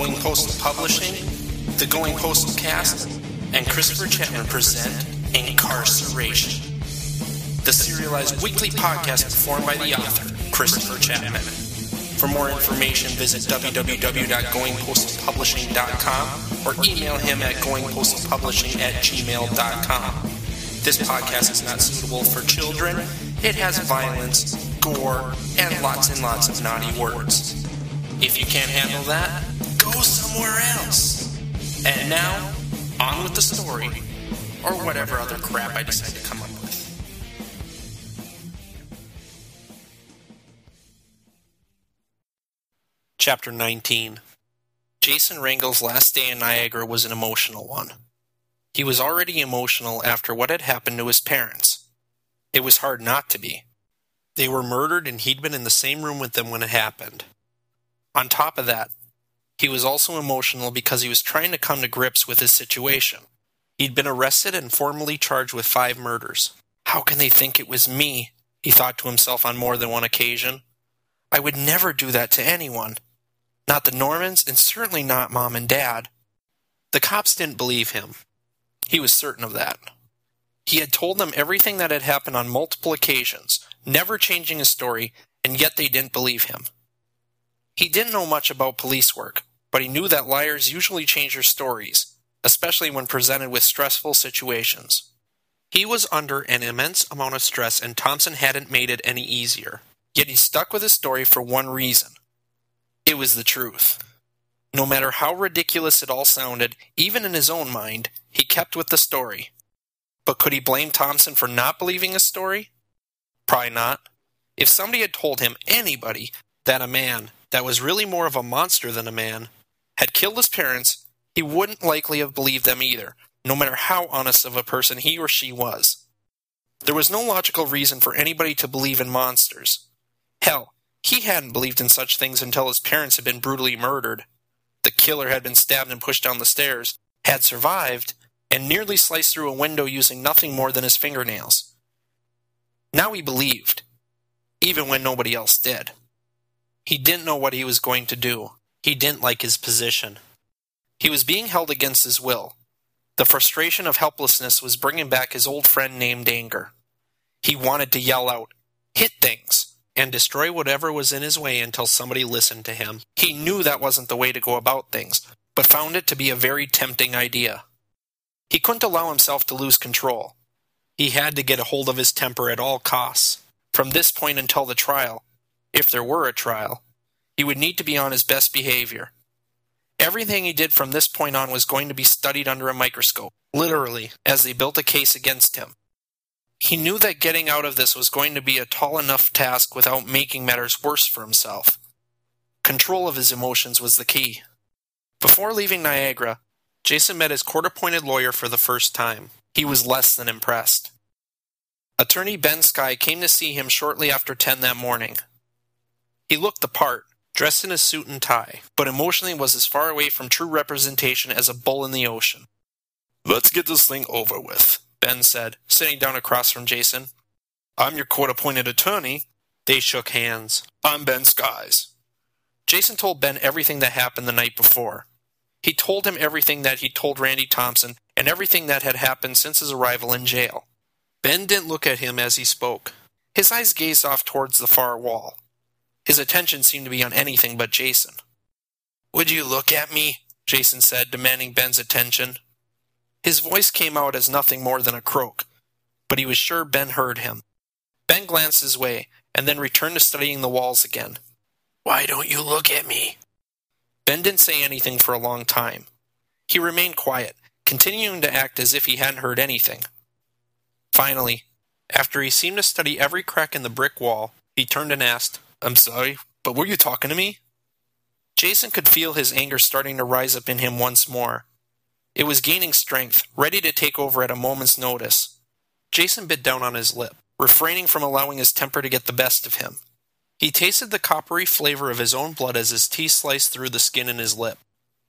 Going Postal Publishing, the Going Postal Cast, and Christopher Chapman present Incarceration, the serialized weekly podcast performed by the author, Christopher Chapman. For more information, visit www.goingpostalpublishing.com or email him at goingpostalpublishing at gmail.com. This podcast is not suitable for children. It has violence, gore, and lots and lots of naughty words. If you can't handle that, go somewhere else. And now, on with the story, or whatever other crap I decide to come up with. Chapter 19 Jason Rangel's last day in Niagara was an emotional one. He was already emotional after what had happened to his parents. It was hard not to be. They were murdered and he'd been in the same room with them when it happened. On top of that, he was also emotional because he was trying to come to grips with his situation. He'd been arrested and formally charged with five murders. How can they think it was me? He thought to himself on more than one occasion. I would never do that to anyone. Not the Normans, and certainly not Mom and Dad. The cops didn't believe him. He was certain of that. He had told them everything that had happened on multiple occasions, never changing his story, and yet they didn't believe him. He didn't know much about police work, but he knew that liars usually change their stories, especially when presented with stressful situations. He was under an immense amount of stress, and Thompson hadn't made it any easier. Yet he stuck with his story for one reason it was the truth. No matter how ridiculous it all sounded, even in his own mind, he kept with the story. But could he blame Thompson for not believing his story? Probably not. If somebody had told him, anybody, that a man that was really more of a monster than a man had killed his parents, he wouldn't likely have believed them either, no matter how honest of a person he or she was. There was no logical reason for anybody to believe in monsters. Hell, he hadn't believed in such things until his parents had been brutally murdered. The killer had been stabbed and pushed down the stairs, had survived, and nearly sliced through a window using nothing more than his fingernails. Now he believed, even when nobody else did. He didn't know what he was going to do. He didn't like his position. He was being held against his will. The frustration of helplessness was bringing back his old friend named Anger. He wanted to yell out, hit things, and destroy whatever was in his way until somebody listened to him. He knew that wasn't the way to go about things, but found it to be a very tempting idea. He couldn't allow himself to lose control. He had to get a hold of his temper at all costs. From this point until the trial, if there were a trial, he would need to be on his best behavior. Everything he did from this point on was going to be studied under a microscope, literally, as they built a case against him. He knew that getting out of this was going to be a tall enough task without making matters worse for himself. Control of his emotions was the key. Before leaving Niagara, Jason met his court appointed lawyer for the first time. He was less than impressed. Attorney Ben Sky came to see him shortly after 10 that morning. He looked the part, dressed in a suit and tie, but emotionally was as far away from true representation as a bull in the ocean. Let's get this thing over with, Ben said, sitting down across from Jason. I'm your court appointed attorney. They shook hands. I'm Ben Skies. Jason told Ben everything that happened the night before. He told him everything that he told Randy Thompson and everything that had happened since his arrival in jail. Ben didn't look at him as he spoke. His eyes gazed off towards the far wall. His attention seemed to be on anything but Jason. Would you look at me? Jason said, demanding Ben's attention. His voice came out as nothing more than a croak, but he was sure Ben heard him. Ben glanced his way, and then returned to studying the walls again. Why don't you look at me? Ben didn't say anything for a long time. He remained quiet, continuing to act as if he hadn't heard anything. Finally, after he seemed to study every crack in the brick wall, he turned and asked, I'm sorry, but were you talking to me? Jason could feel his anger starting to rise up in him once more, it was gaining strength, ready to take over at a moment's notice. Jason bit down on his lip, refraining from allowing his temper to get the best of him. He tasted the coppery flavor of his own blood as his teeth sliced through the skin in his lip.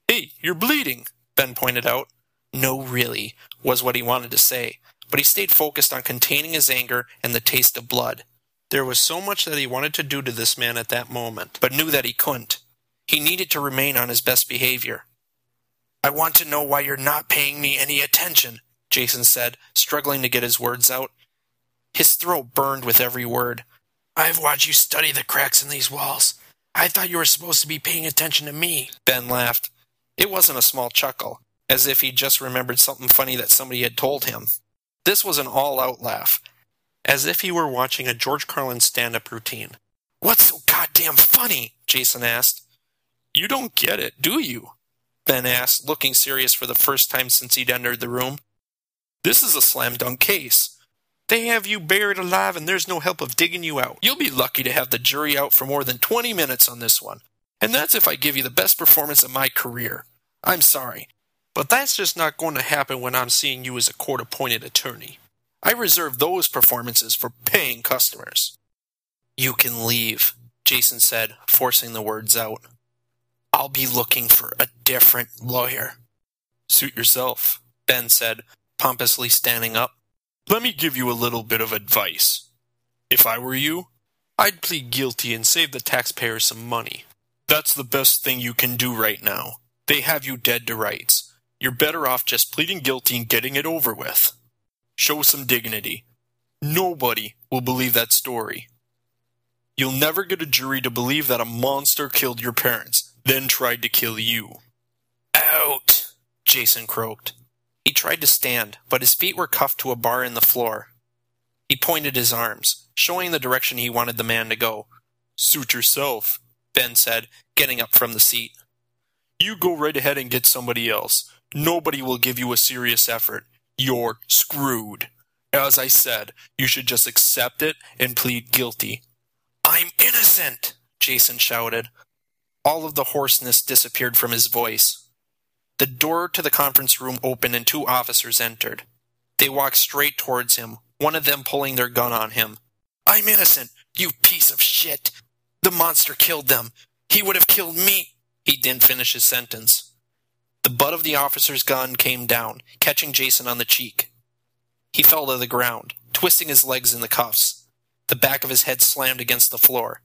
Hey, you're bleeding, Ben pointed out. No, really, was what he wanted to say, but he stayed focused on containing his anger and the taste of blood. There was so much that he wanted to do to this man at that moment, but knew that he couldn't. He needed to remain on his best behavior. I want to know why you're not paying me any attention, Jason said, struggling to get his words out. His throat burned with every word. I've watched you study the cracks in these walls. I thought you were supposed to be paying attention to me. Ben laughed. It wasn't a small chuckle, as if he'd just remembered something funny that somebody had told him. This was an all out laugh, as if he were watching a George Carlin stand up routine. What's so goddamn funny? Jason asked. You don't get it, do you? Ben asked, looking serious for the first time since he'd entered the room. This is a slam dunk case. They have you buried alive and there's no help of digging you out. You'll be lucky to have the jury out for more than 20 minutes on this one. And that's if I give you the best performance of my career. I'm sorry, but that's just not going to happen when I'm seeing you as a court appointed attorney. I reserve those performances for paying customers. You can leave, Jason said, forcing the words out. I'll be looking for a different lawyer. Suit yourself, Ben said, pompously standing up. Let me give you a little bit of advice. If I were you, I'd plead guilty and save the taxpayers some money. That's the best thing you can do right now. They have you dead to rights. You're better off just pleading guilty and getting it over with. Show some dignity. Nobody will believe that story. You'll never get a jury to believe that a monster killed your parents, then tried to kill you. Out! Jason croaked. He tried to stand, but his feet were cuffed to a bar in the floor. He pointed his arms, showing the direction he wanted the man to go. Suit yourself, Ben said, getting up from the seat. You go right ahead and get somebody else. Nobody will give you a serious effort. You're screwed. As I said, you should just accept it and plead guilty. I'm innocent, Jason shouted. All of the hoarseness disappeared from his voice. The door to the conference room opened and two officers entered. They walked straight towards him, one of them pulling their gun on him. I'm innocent, you piece of shit. The monster killed them. He would have killed me. He didn't finish his sentence. The butt of the officer's gun came down, catching Jason on the cheek. He fell to the ground, twisting his legs in the cuffs. The back of his head slammed against the floor.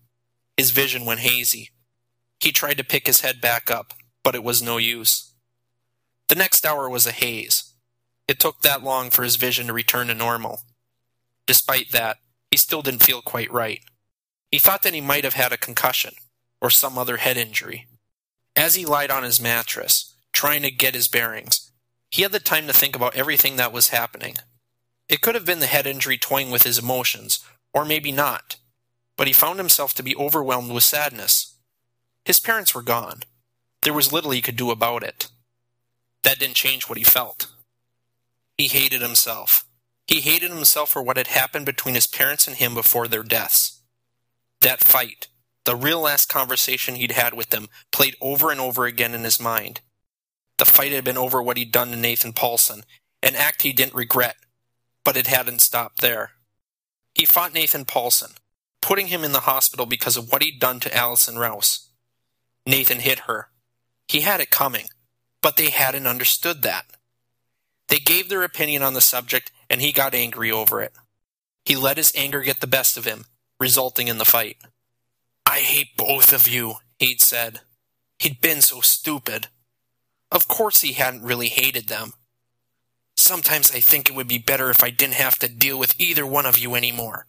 His vision went hazy. He tried to pick his head back up, but it was no use. The next hour was a haze. It took that long for his vision to return to normal. Despite that, he still didn't feel quite right. He thought that he might have had a concussion or some other head injury. As he lied on his mattress, trying to get his bearings, he had the time to think about everything that was happening. It could have been the head injury toying with his emotions, or maybe not, but he found himself to be overwhelmed with sadness. His parents were gone. There was little he could do about it. That didn't change what he felt. He hated himself. He hated himself for what had happened between his parents and him before their deaths. That fight, the real last conversation he'd had with them, played over and over again in his mind. The fight had been over what he'd done to Nathan Paulson, an act he didn't regret, but it hadn't stopped there. He fought Nathan Paulson, putting him in the hospital because of what he'd done to Allison Rouse. Nathan hit her. He had it coming but they hadn't understood that. They gave their opinion on the subject, and he got angry over it. He let his anger get the best of him, resulting in the fight. I hate both of you, he'd said. He'd been so stupid. Of course he hadn't really hated them. Sometimes I think it would be better if I didn't have to deal with either one of you anymore.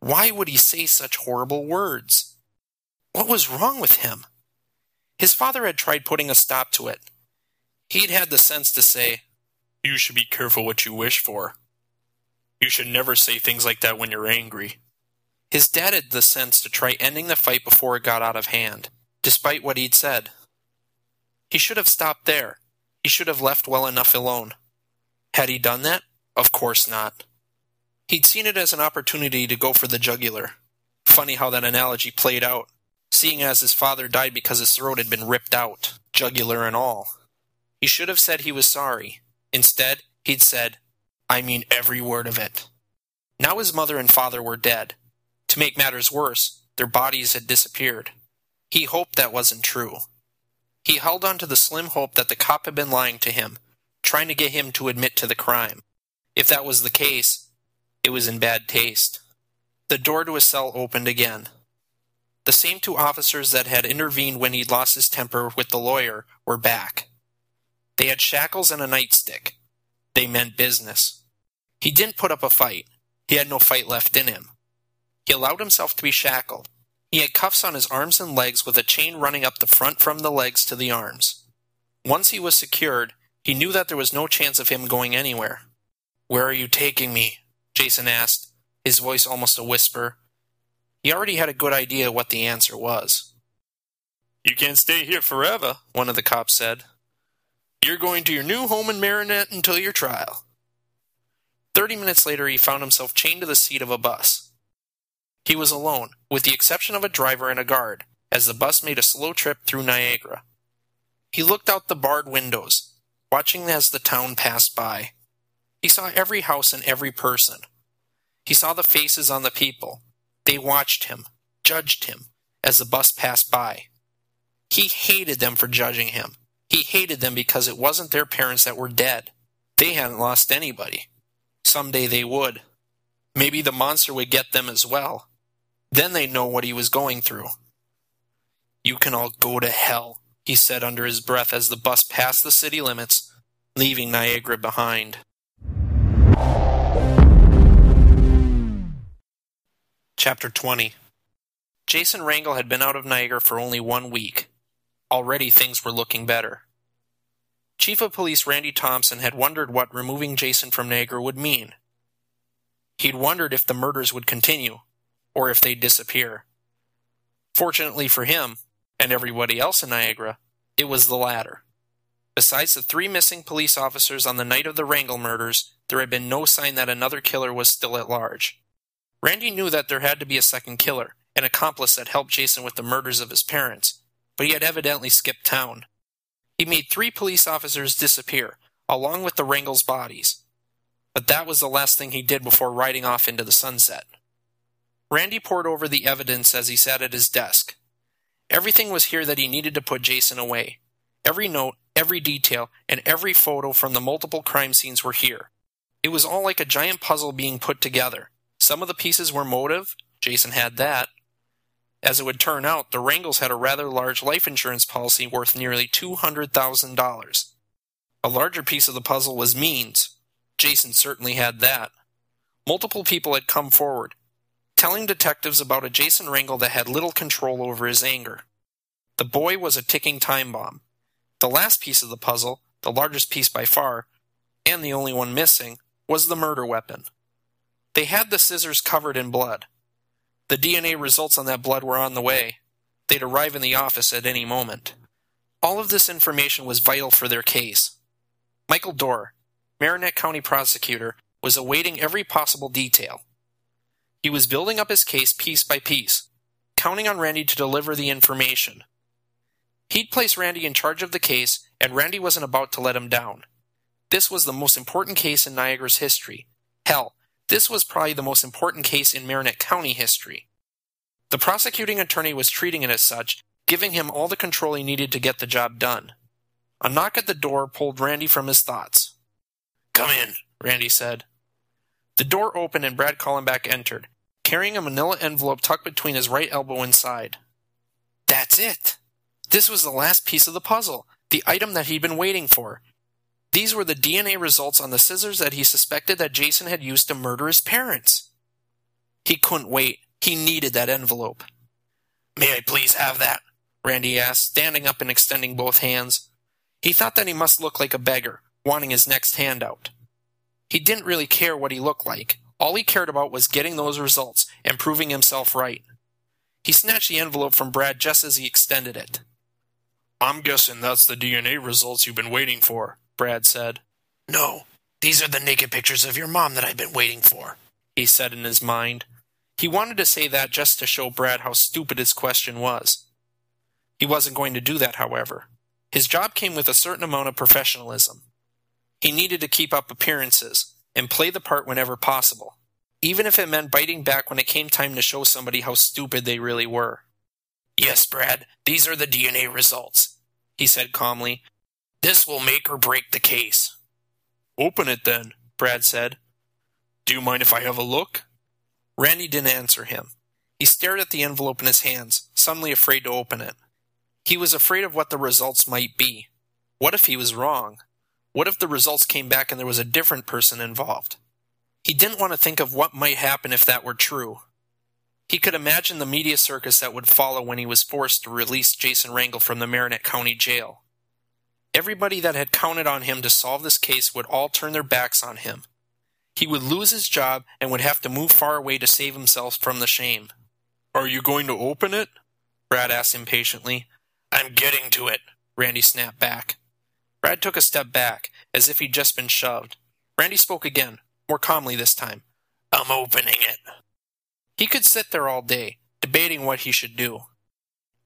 Why would he say such horrible words? What was wrong with him? His father had tried putting a stop to it, He'd had the sense to say, You should be careful what you wish for. You should never say things like that when you're angry. His dad had the sense to try ending the fight before it got out of hand, despite what he'd said. He should have stopped there. He should have left well enough alone. Had he done that? Of course not. He'd seen it as an opportunity to go for the jugular. Funny how that analogy played out, seeing as his father died because his throat had been ripped out, jugular and all. He should have said he was sorry. Instead, he'd said, I mean every word of it. Now his mother and father were dead. To make matters worse, their bodies had disappeared. He hoped that wasn't true. He held on to the slim hope that the cop had been lying to him, trying to get him to admit to the crime. If that was the case, it was in bad taste. The door to his cell opened again. the same two officers that had intervened when he'd lost his temper with the lawyer were back. They had shackles and a nightstick. They meant business. He didn't put up a fight. He had no fight left in him. He allowed himself to be shackled. He had cuffs on his arms and legs with a chain running up the front from the legs to the arms. Once he was secured, he knew that there was no chance of him going anywhere. Where are you taking me? Jason asked, his voice almost a whisper. He already had a good idea what the answer was. You can't stay here forever, one of the cops said. You're going to your new home in Marinette until your trial. Thirty minutes later, he found himself chained to the seat of a bus. He was alone, with the exception of a driver and a guard, as the bus made a slow trip through Niagara. He looked out the barred windows, watching as the town passed by. He saw every house and every person. He saw the faces on the people. They watched him, judged him, as the bus passed by. He hated them for judging him. He hated them because it wasn't their parents that were dead. They hadn't lost anybody. Someday they would. Maybe the monster would get them as well. Then they'd know what he was going through. You can all go to hell, he said under his breath as the bus passed the city limits, leaving Niagara behind. Chapter 20 Jason Rangel had been out of Niagara for only one week. Already things were looking better. Chief of Police Randy Thompson had wondered what removing Jason from Niagara would mean. He'd wondered if the murders would continue, or if they'd disappear. Fortunately for him, and everybody else in Niagara, it was the latter. Besides the three missing police officers on the night of the Rangel murders, there had been no sign that another killer was still at large. Randy knew that there had to be a second killer, an accomplice that helped Jason with the murders of his parents, but he had evidently skipped town. He made three police officers disappear, along with the Rangel's bodies. But that was the last thing he did before riding off into the sunset. Randy pored over the evidence as he sat at his desk. Everything was here that he needed to put Jason away. Every note, every detail, and every photo from the multiple crime scenes were here. It was all like a giant puzzle being put together. Some of the pieces were motive, Jason had that. As it would turn out, the Rangels had a rather large life insurance policy worth nearly $200,000. A larger piece of the puzzle was means. Jason certainly had that. Multiple people had come forward, telling detectives about a Jason Rangel that had little control over his anger. The boy was a ticking time bomb. The last piece of the puzzle, the largest piece by far, and the only one missing, was the murder weapon. They had the scissors covered in blood. The DNA results on that blood were on the way. They'd arrive in the office at any moment. All of this information was vital for their case. Michael Dorr, Marinette County prosecutor, was awaiting every possible detail. He was building up his case piece by piece, counting on Randy to deliver the information. He'd place Randy in charge of the case, and Randy wasn't about to let him down. This was the most important case in Niagara's history. Hell, this was probably the most important case in Marinette County history. The prosecuting attorney was treating it as such, giving him all the control he needed to get the job done. A knock at the door pulled Randy from his thoughts. Come in, Randy said. The door opened and Brad Collenbach entered, carrying a manila envelope tucked between his right elbow and side. That's it. This was the last piece of the puzzle, the item that he'd been waiting for. These were the DNA results on the scissors that he suspected that Jason had used to murder his parents. He couldn't wait. He needed that envelope. May I please have that? Randy asked, standing up and extending both hands. He thought that he must look like a beggar, wanting his next handout. He didn't really care what he looked like. All he cared about was getting those results and proving himself right. He snatched the envelope from Brad just as he extended it. I'm guessing that's the DNA results you've been waiting for, Brad said. No, these are the naked pictures of your mom that I've been waiting for, he said in his mind. He wanted to say that just to show Brad how stupid his question was. He wasn't going to do that, however. His job came with a certain amount of professionalism. He needed to keep up appearances, and play the part whenever possible, even if it meant biting back when it came time to show somebody how stupid they really were. Yes, Brad, these are the DNA results, he said calmly. This will make or break the case. Open it then, Brad said. Do you mind if I have a look? Randy didn't answer him. He stared at the envelope in his hands, suddenly afraid to open it. He was afraid of what the results might be. What if he was wrong? What if the results came back and there was a different person involved? He didn't want to think of what might happen if that were true. He could imagine the media circus that would follow when he was forced to release Jason Rangel from the Marinette County Jail. Everybody that had counted on him to solve this case would all turn their backs on him. He would lose his job and would have to move far away to save himself from the shame. Are you going to open it? Brad asked impatiently. I'm getting to it, Randy snapped back. Brad took a step back, as if he'd just been shoved. Randy spoke again, more calmly this time. I'm opening it. He could sit there all day, debating what he should do.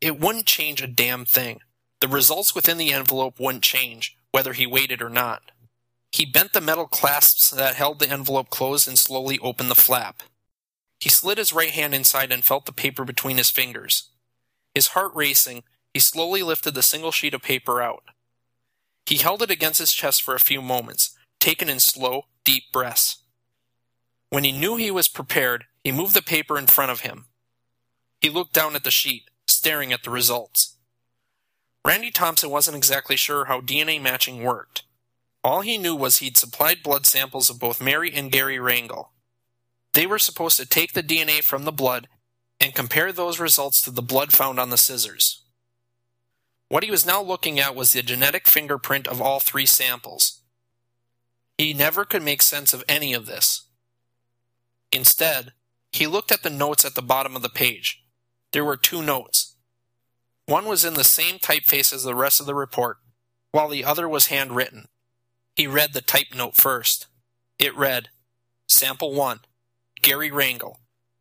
It wouldn't change a damn thing. The results within the envelope wouldn't change, whether he waited or not. He bent the metal clasps that held the envelope closed and slowly opened the flap. He slid his right hand inside and felt the paper between his fingers. His heart racing, he slowly lifted the single sheet of paper out. He held it against his chest for a few moments, taken in slow, deep breaths. When he knew he was prepared, he moved the paper in front of him. He looked down at the sheet, staring at the results. Randy Thompson wasn't exactly sure how DNA matching worked. All he knew was he'd supplied blood samples of both Mary and Gary Rangel. They were supposed to take the DNA from the blood and compare those results to the blood found on the scissors. What he was now looking at was the genetic fingerprint of all three samples. He never could make sense of any of this. Instead, he looked at the notes at the bottom of the page. There were two notes. One was in the same typeface as the rest of the report, while the other was handwritten. He read the type note first. It read, Sample 1, Gary Rangel,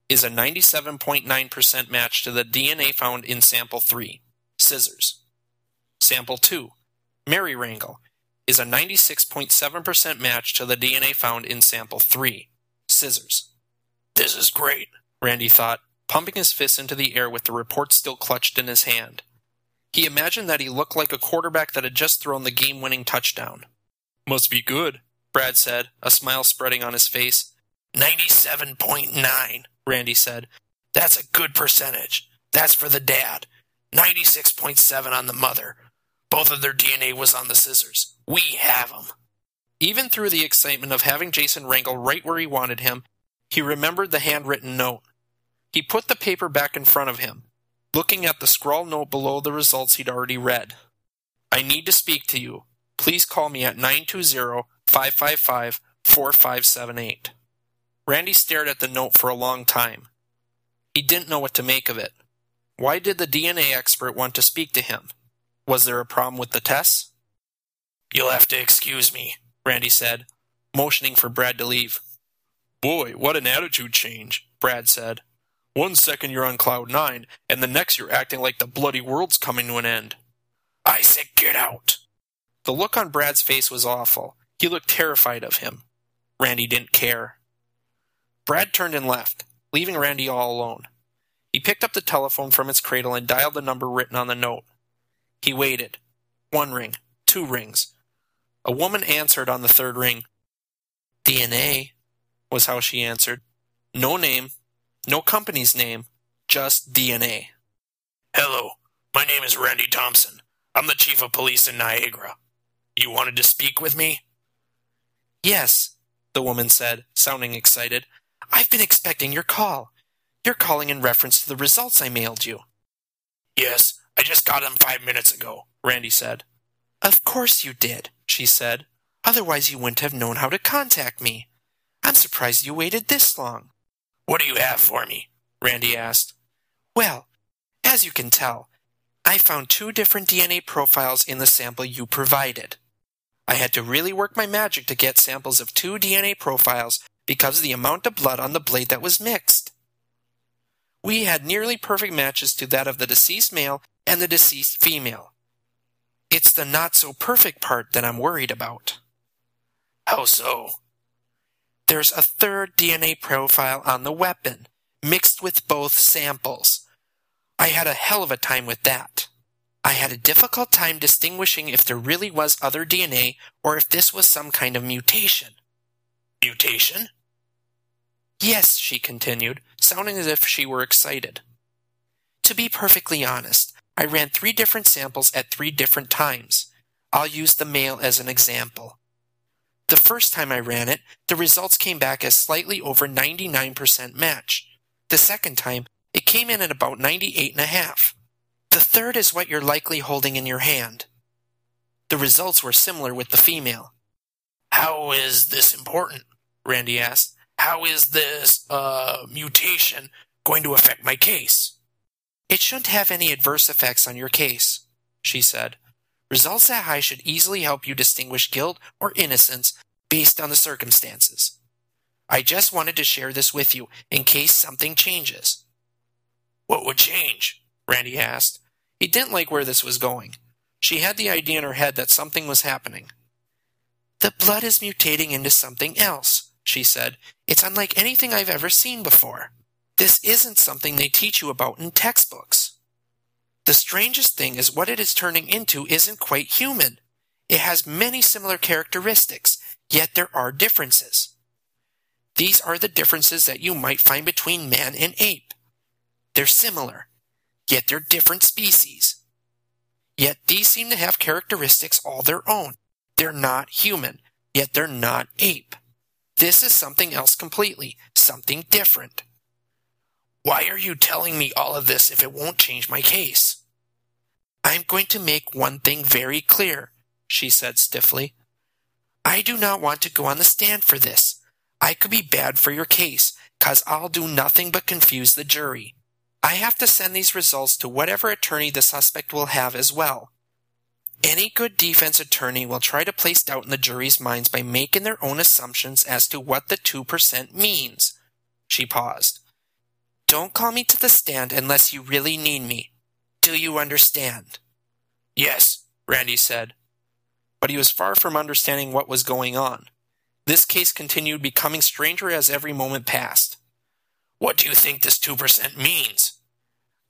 is a 97.9% match to the DNA found in Sample 3, scissors. Sample 2, Mary Rangel, is a 96.7% match to the DNA found in Sample 3, scissors. This is great, Randy thought, pumping his fist into the air with the report still clutched in his hand. He imagined that he looked like a quarterback that had just thrown the game winning touchdown. Must be good, Brad said, a smile spreading on his face. 97.9, Randy said. That's a good percentage. That's for the dad. 96.7 on the mother. Both of their DNA was on the scissors. We have them. Even through the excitement of having Jason Rangel right where he wanted him, he remembered the handwritten note. He put the paper back in front of him, looking at the scrawled note below the results he'd already read. I need to speak to you please call me at 920 555 4578. Randy stared at the note for a long time. He didn't know what to make of it. Why did the DNA expert want to speak to him? Was there a problem with the tests? You'll have to excuse me, Randy said, motioning for Brad to leave. Boy, what an attitude change, Brad said. One second you're on cloud nine, and the next you're acting like the bloody world's coming to an end. I said get out. The look on Brad's face was awful. He looked terrified of him. Randy didn't care. Brad turned and left, leaving Randy all alone. He picked up the telephone from its cradle and dialed the number written on the note. He waited. One ring, two rings. A woman answered on the third ring. DNA, was how she answered. No name, no company's name, just DNA. Hello, my name is Randy Thompson. I'm the chief of police in Niagara. You wanted to speak with me? Yes, the woman said, sounding excited. I've been expecting your call. You're calling in reference to the results I mailed you. Yes, I just got them five minutes ago, Randy said. Of course you did, she said. Otherwise you wouldn't have known how to contact me. I'm surprised you waited this long. What do you have for me? Randy asked. Well, as you can tell, I found two different DNA profiles in the sample you provided. I had to really work my magic to get samples of two DNA profiles because of the amount of blood on the blade that was mixed. We had nearly perfect matches to that of the deceased male and the deceased female. It's the not so perfect part that I'm worried about. How so? There's a third DNA profile on the weapon, mixed with both samples. I had a hell of a time with that. I had a difficult time distinguishing if there really was other DNA or if this was some kind of mutation. Mutation? Yes, she continued, sounding as if she were excited. To be perfectly honest, I ran three different samples at three different times. I'll use the male as an example. The first time I ran it, the results came back as slightly over 99% match. The second time, it came in at about 98.5. The third is what you're likely holding in your hand. The results were similar with the female. How is this important? Randy asked. How is this, uh, mutation going to affect my case? It shouldn't have any adverse effects on your case, she said. Results that high should easily help you distinguish guilt or innocence based on the circumstances. I just wanted to share this with you in case something changes. What would change? Randy asked. He didn't like where this was going. She had the idea in her head that something was happening. The blood is mutating into something else, she said. It's unlike anything I've ever seen before. This isn't something they teach you about in textbooks. The strangest thing is what it is turning into isn't quite human. It has many similar characteristics, yet there are differences. These are the differences that you might find between man and ape. They're similar, yet they're different species. Yet these seem to have characteristics all their own. They're not human, yet they're not ape. This is something else completely, something different. Why are you telling me all of this if it won't change my case? I'm going to make one thing very clear, she said stiffly. I do not want to go on the stand for this. I could be bad for your case, cause I'll do nothing but confuse the jury. I have to send these results to whatever attorney the suspect will have as well. Any good defense attorney will try to place doubt in the jury's minds by making their own assumptions as to what the 2% means. She paused. Don't call me to the stand unless you really need me. Do you understand? Yes, Randy said. But he was far from understanding what was going on. This case continued becoming stranger as every moment passed. What do you think this 2% means?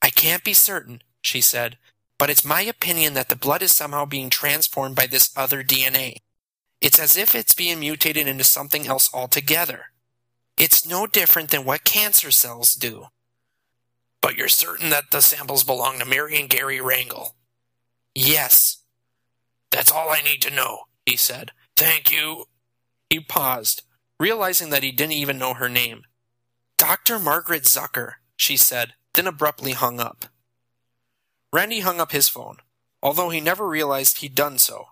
I can't be certain, she said, but it's my opinion that the blood is somehow being transformed by this other DNA. It's as if it's being mutated into something else altogether. It's no different than what cancer cells do. But you're certain that the samples belong to Mary and Gary Rangel? Yes. That's all I need to know, he said. Thank you. He paused, realizing that he didn't even know her name. Dr. Margaret Zucker, she said, then abruptly hung up. Randy hung up his phone, although he never realized he'd done so.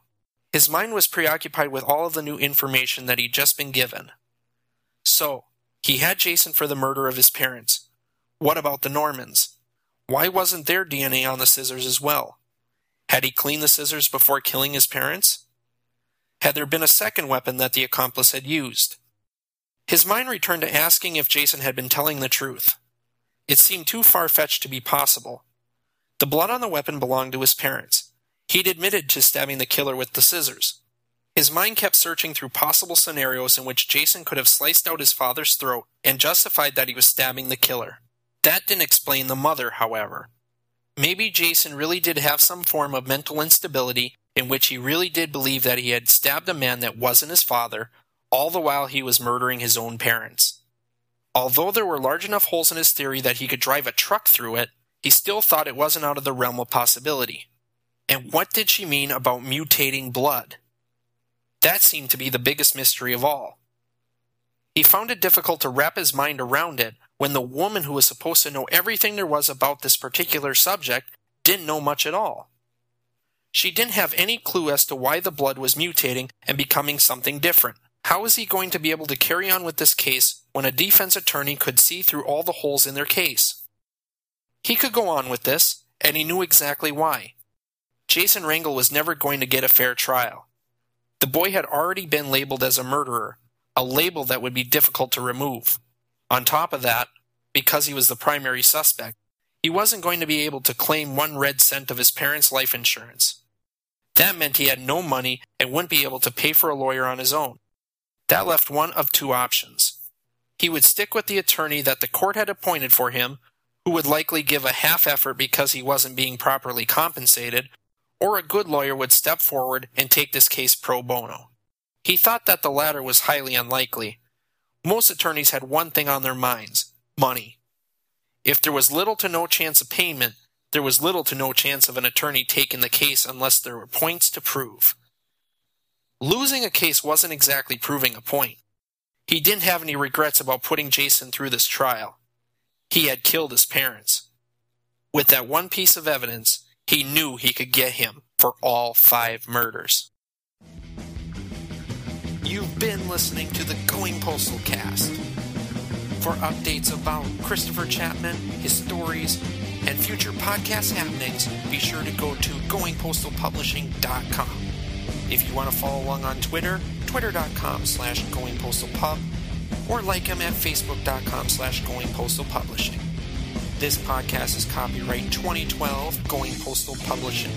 His mind was preoccupied with all of the new information that he'd just been given. So, he had Jason for the murder of his parents. What about the Normans? Why wasn't their DNA on the scissors as well? Had he cleaned the scissors before killing his parents? Had there been a second weapon that the accomplice had used? His mind returned to asking if Jason had been telling the truth. It seemed too far fetched to be possible. The blood on the weapon belonged to his parents. He'd admitted to stabbing the killer with the scissors. His mind kept searching through possible scenarios in which Jason could have sliced out his father's throat and justified that he was stabbing the killer. That didn't explain the mother, however. Maybe Jason really did have some form of mental instability in which he really did believe that he had stabbed a man that wasn't his father, all the while he was murdering his own parents. Although there were large enough holes in his theory that he could drive a truck through it, he still thought it wasn't out of the realm of possibility. And what did she mean about mutating blood? That seemed to be the biggest mystery of all. He found it difficult to wrap his mind around it when the woman who was supposed to know everything there was about this particular subject didn't know much at all. She didn't have any clue as to why the blood was mutating and becoming something different. How was he going to be able to carry on with this case when a defense attorney could see through all the holes in their case? He could go on with this, and he knew exactly why. Jason Rangel was never going to get a fair trial. The boy had already been labeled as a murderer, a label that would be difficult to remove. On top of that, because he was the primary suspect, he wasn't going to be able to claim one red cent of his parents' life insurance. That meant he had no money and wouldn't be able to pay for a lawyer on his own. That left one of two options. He would stick with the attorney that the court had appointed for him, who would likely give a half effort because he wasn't being properly compensated, or a good lawyer would step forward and take this case pro bono. He thought that the latter was highly unlikely. Most attorneys had one thing on their minds money. If there was little to no chance of payment, there was little to no chance of an attorney taking the case unless there were points to prove. Losing a case wasn't exactly proving a point. He didn't have any regrets about putting Jason through this trial. He had killed his parents. With that one piece of evidence, he knew he could get him for all five murders. You've been listening to the Going Postal Cast. For updates about Christopher Chapman, his stories, and future podcast happenings, be sure to go to goingpostalpublishing.com. If you want to follow along on Twitter, twitter.com slash goingpostalpub, or like him at facebook.com slash goingpostalpublishing. This podcast is copyright 2012 Going Postal Publishing.